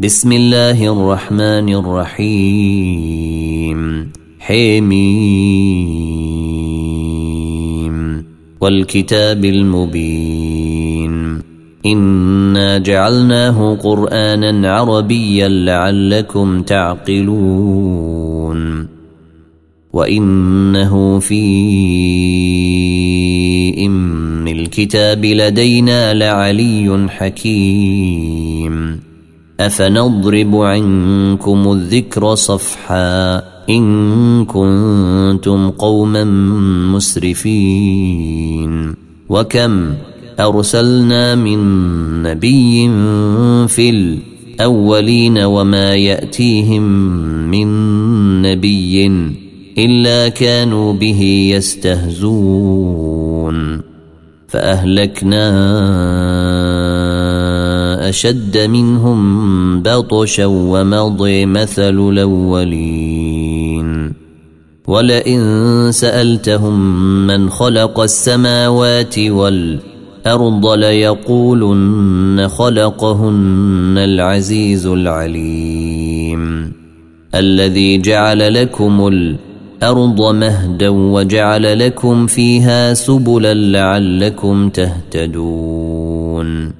بسم الله الرحمن الرحيم حميم والكتاب المبين انا جعلناه قرانا عربيا لعلكم تعقلون وانه في ام الكتاب لدينا لعلي حكيم أفنضرب عنكم الذكر صفحا إن كنتم قوما مسرفين وكم أرسلنا من نبي في الأولين وما يأتيهم من نبي إلا كانوا به يستهزون فأهلكنا أشد منهم بطشا ومضي مثل الأولين. ولئن سألتهم من خلق السماوات والأرض ليقولن خلقهن العزيز العليم. الذي جعل لكم الأرض مهدا وجعل لكم فيها سبلا لعلكم تهتدون.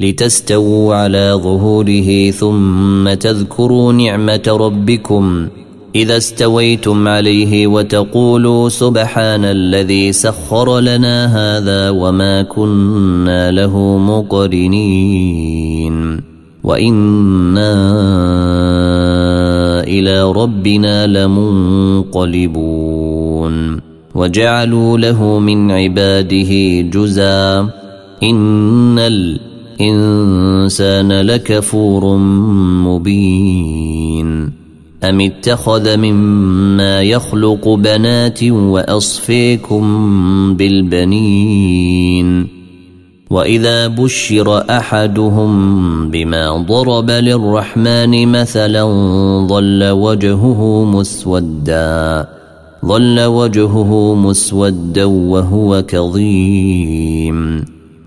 لتستووا على ظهوره ثم تذكروا نعمة ربكم إذا استويتم عليه وتقولوا سبحان الذي سخر لنا هذا وما كنا له مقرنين وإنا إلى ربنا لمنقلبون وجعلوا له من عباده جزا إن الإنسان لكفور مبين. أم اتخذ مما يخلق بنات وأصفيكم بالبنين؟ وإذا بشر أحدهم بما ضرب للرحمن مثلا ظل وجهه مسودا. ظل وجهه مسودا وهو كظيم.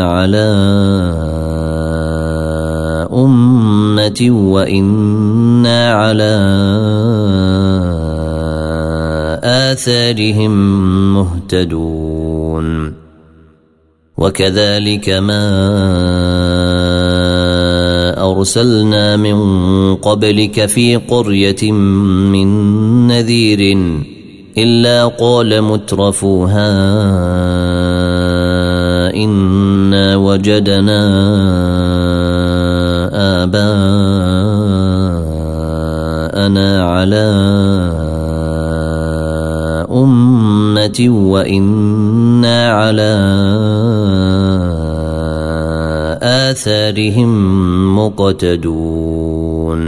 على أمة وإنا على آثارهم مهتدون وكذلك ما أرسلنا من قبلك في قرية من نذير إلا قال مترفوها إنا وجدنا آباءنا على أمة وإنا على آثارهم مقتدون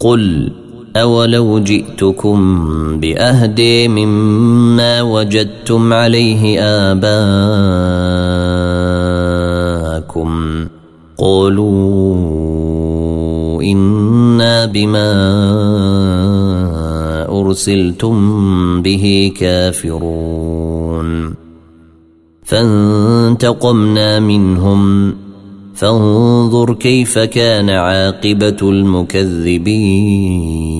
قل أولو جئتكم بأهدي مما وجدتم عليه آباءكم. قالوا إنا بما أرسلتم به كافرون. فانتقمنا منهم. فانظر كيف كان عاقبة المكذبين.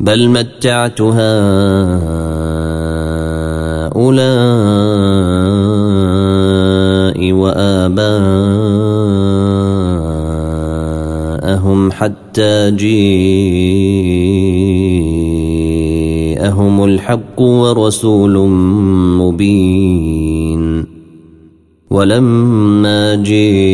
بل متعت هؤلاء وآباءهم حتى جيءهم الحق ورسول مبين. ولما جاءهم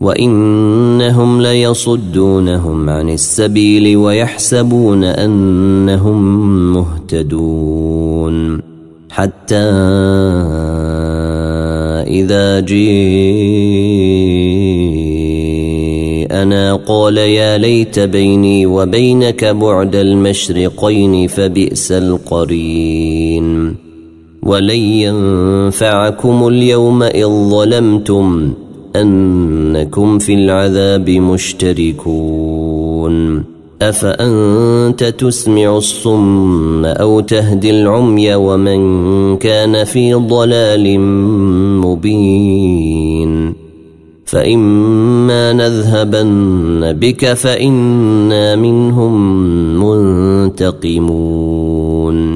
وانهم ليصدونهم عن السبيل ويحسبون انهم مهتدون حتى اذا جيءنا قال يا ليت بيني وبينك بعد المشرقين فبئس القرين ولن ينفعكم اليوم اذ ظلمتم أنكم في العذاب مشتركون. أفأنت تسمع الصم أو تهدي العمي ومن كان في ضلال مبين؟ فإما نذهبن بك فإنا منهم منتقمون.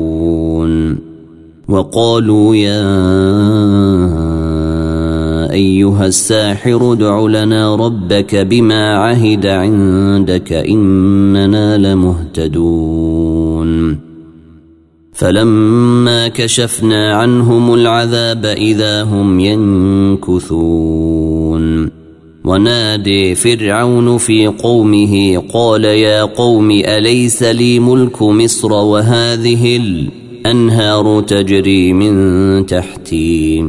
وقالوا يا أيها الساحر ادع لنا ربك بما عهد عندك إننا لمهتدون. فلما كشفنا عنهم العذاب إذا هم ينكثون. ونادي فرعون في قومه قال يا قوم أليس لي ملك مصر وهذه الانهار تجري من تحتي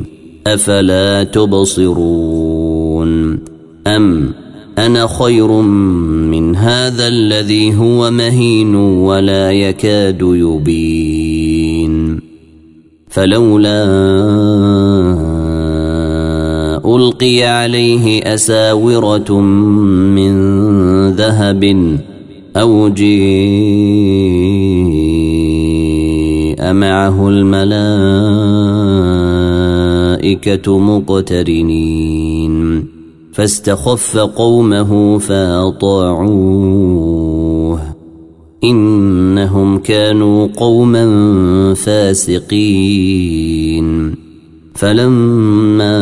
أفلا تبصرون؟ أم أنا خير من هذا الذي هو مهين ولا يكاد يبين؟ فلولا ألقي عليه أساورة من ذهب أو جيء معه الملائكة مقترنين. فاستخف قومه فأطاعوه. إنهم كانوا قوما فاسقين. فلما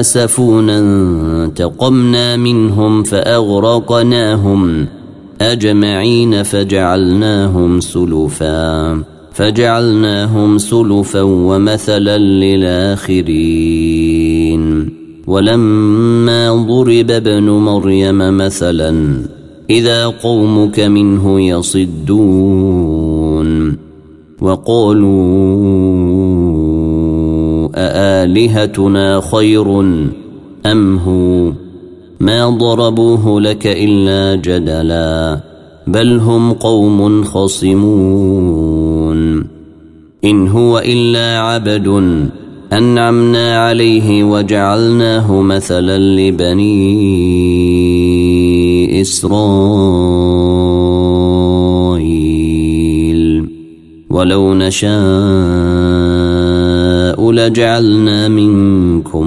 آسفونا انتقمنا منهم فأغرقناهم. أجمعين فجعلناهم سلفا فجعلناهم سلفا ومثلا للآخرين. ولما ضرب ابن مريم مثلا إذا قومك منه يصدون. وقالوا أآلهتنا خير أم هو؟ ما ضربوه لك إلا جدلا بل هم قوم خصمون إن هو إلا عبد أنعمنا عليه وجعلناه مثلا لبني إسرائيل ولو نشاء لجعلنا منكم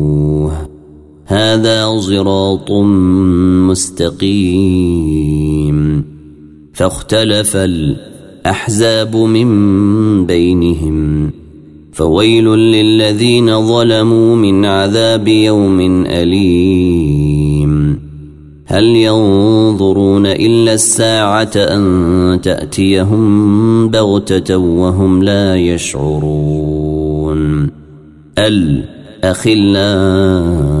هذا صراط مستقيم. فاختلف الأحزاب من بينهم. فويل للذين ظلموا من عذاب يوم أليم. هل ينظرون إلا الساعة أن تأتيهم بغتة وهم لا يشعرون؟ الاخلاء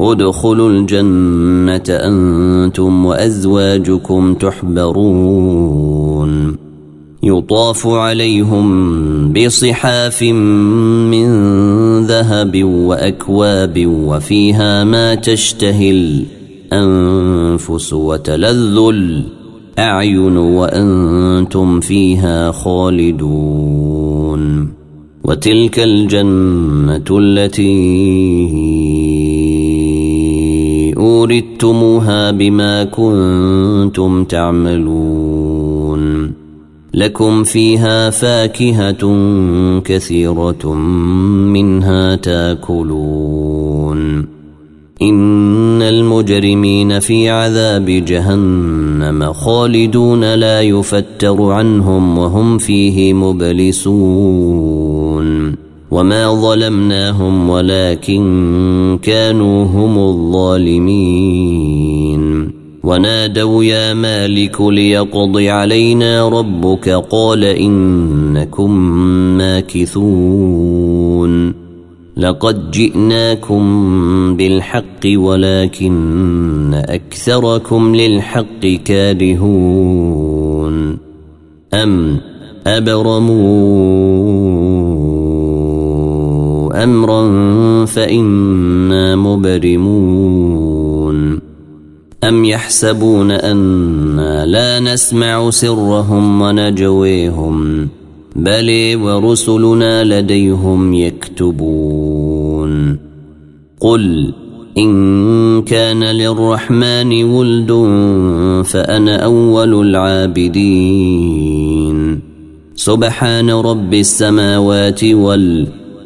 ادخلوا الجنة أنتم وأزواجكم تحبرون. يطاف عليهم بصحاف من ذهب وأكواب وفيها ما تشتهي الأنفس وتلذ الأعين وأنتم فيها خالدون. وتلك الجنة التي أوردتموها بما كنتم تعملون. لكم فيها فاكهة كثيرة منها تأكلون. إن المجرمين في عذاب جهنم خالدون لا يفتر عنهم وهم فيه مبلسون. وما ظلمناهم ولكن كانوا هم الظالمين ونادوا يا مالك ليقض علينا ربك قال إنكم ماكثون لقد جئناكم بالحق ولكن اكثركم للحق كارهون ام ابرموا امرا فإنا مبرمون. أم يحسبون أنا لا نسمع سرهم ونجويهم بل ورسلنا لديهم يكتبون. قل إن كان للرحمن ولد فأنا أول العابدين. سبحان رب السماوات والارض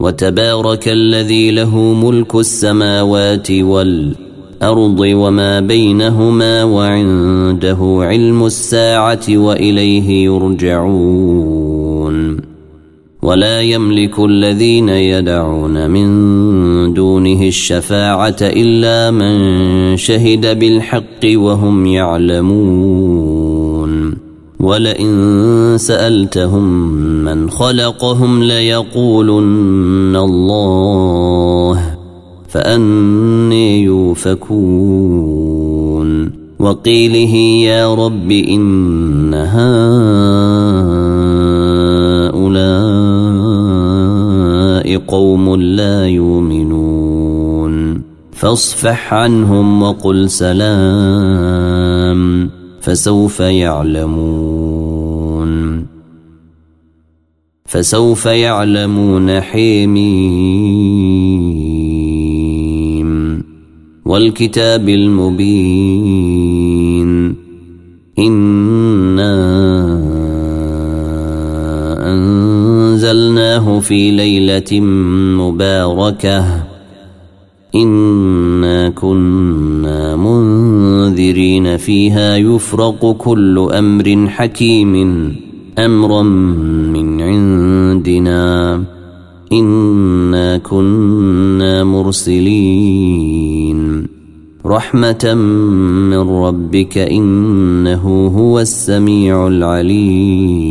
وتبارك الذي له ملك السماوات والأرض الأرض وما بينهما وعنده علم الساعة وإليه يرجعون. ولا يملك الذين يدعون من دونه الشفاعة إلا من شهد بالحق وهم يعلمون. ولئن سألتهم من خلقهم ليقولن الله فأني يوفكون وقيله يا رب إن هؤلاء قوم لا يؤمنون فاصفح عنهم وقل سلام فسوف يعلمون فسوف يعلمون حيمين والكتاب المبين إنا أنزلناه في ليلة مباركة إنا كنا منذرين فيها يفرق كل أمر حكيم أمرا من عندنا إنا كنا مرسلين. رحمة من ربك إنه هو السميع العليم.